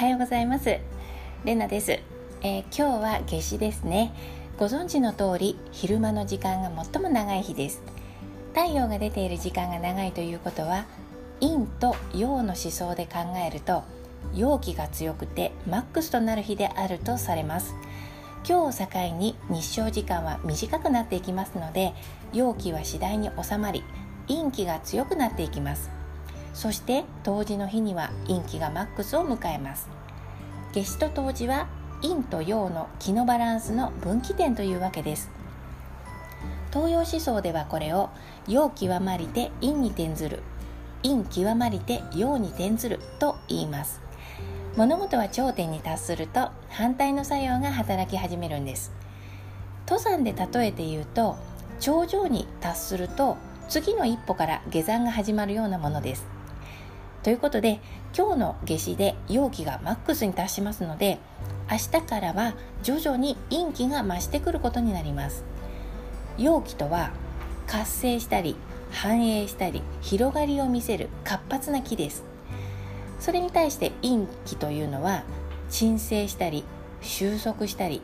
はようございます。レナです、えー、今日は夏至ですね。ご存知の通り昼間の時間が最も長い日です。太陽が出ている時間が長いということは陰と陽の思想で考えると陽気が強くてマックスとなる日であるとされます。今日を境に日照時間は短くなっていきますので陽気は次第に収まり陰気が強くなっていきます。そして冬至の日には陰気がマックスを迎えます。夏至と冬至は陰と陽の気のバランスの分岐点というわけです。東洋思想ではこれを陽極まりて陰に転ずる陰極まりて陽に転ずると言います。物事は頂点に達すると反対の作用が働き始めるんです。登山で例えて言うと頂上に達すると次の一歩から下山が始まるようなものです。ということで今日の夏至で陽気がマックスに達しますので明日からは徐々に陰気が増してくることになります。陽気とは活性したり繁栄したり広がりを見せる活発な木です。それに対して陰気というのは鎮静したり収束したり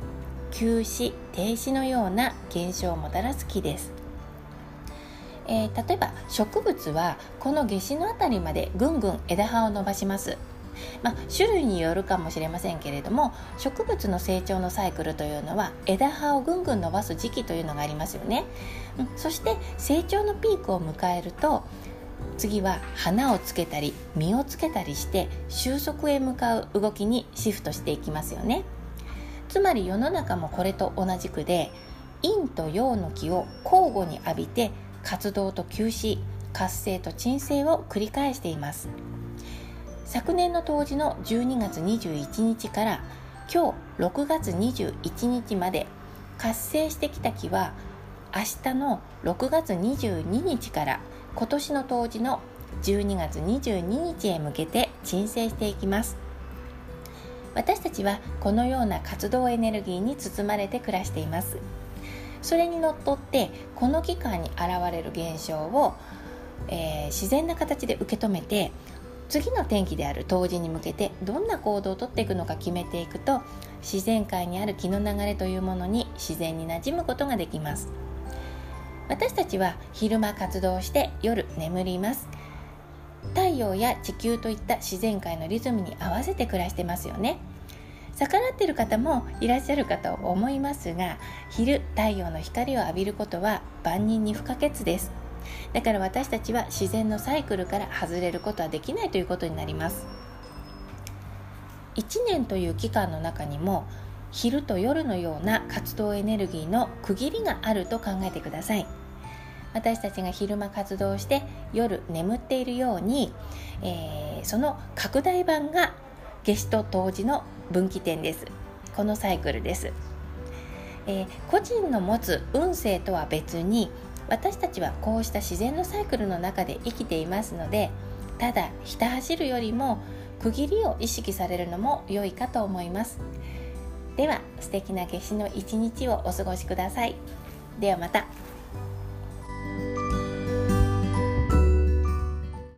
休止停止のような現象をもたらす木です。えー、例えば植物はこの夏至の辺りまでぐんぐん枝葉を伸ばします。まあ、種類によるかもしれませんけれども植物の成長のサイクルというのは枝葉をぐんぐん伸ばす時期というのがありますよね、うん、そして成長のピークを迎えると次は花をつけたり実をつけたりして収束へ向かう動きにシフトしていきますよねつまり世の中もこれと同じくで陰と陽の気を交互に浴びて活動と休止活性と鎮静を繰り返しています。昨年の冬至の12月21日から今日6月21日まで活性してきた木は明日の6月22日から今年の冬至の12月22日へ向けて鎮静していきます。私たちはこのような活動エネルギーに包まれて暮らしています。それにのっとってこの期間に現れる現象を、えー、自然な形で受け止めて次の天気である冬至に向けてどんな行動をとっていくのか決めていくと自然界にある気の流れというものに自然に馴染むことができます。私たちは昼間活動して夜眠ります。太陽や地球といった自然界のリズムに合わせて暮らしてますよね。逆らってる方もいらっしゃるかと思いますが昼太陽の光を浴びることは万人に不可欠です。だから私たちは自然のサイクルから外れることはできないということになります。1年という期間の中にも昼と夜のような活動エネルギーの区切りがあると考えてください。私たちが昼間活動して夜眠っているように、えー、その拡大版が夏至と冬至の分岐点です。このサイクルです、えー、個人の持つ運勢とは別に私たちはこうした自然のサイクルの中で生きていますのでただひた走るよりも区切りを意識されるのも良いかと思います。では素敵な夏至の一日をお過ごしください。ではまた。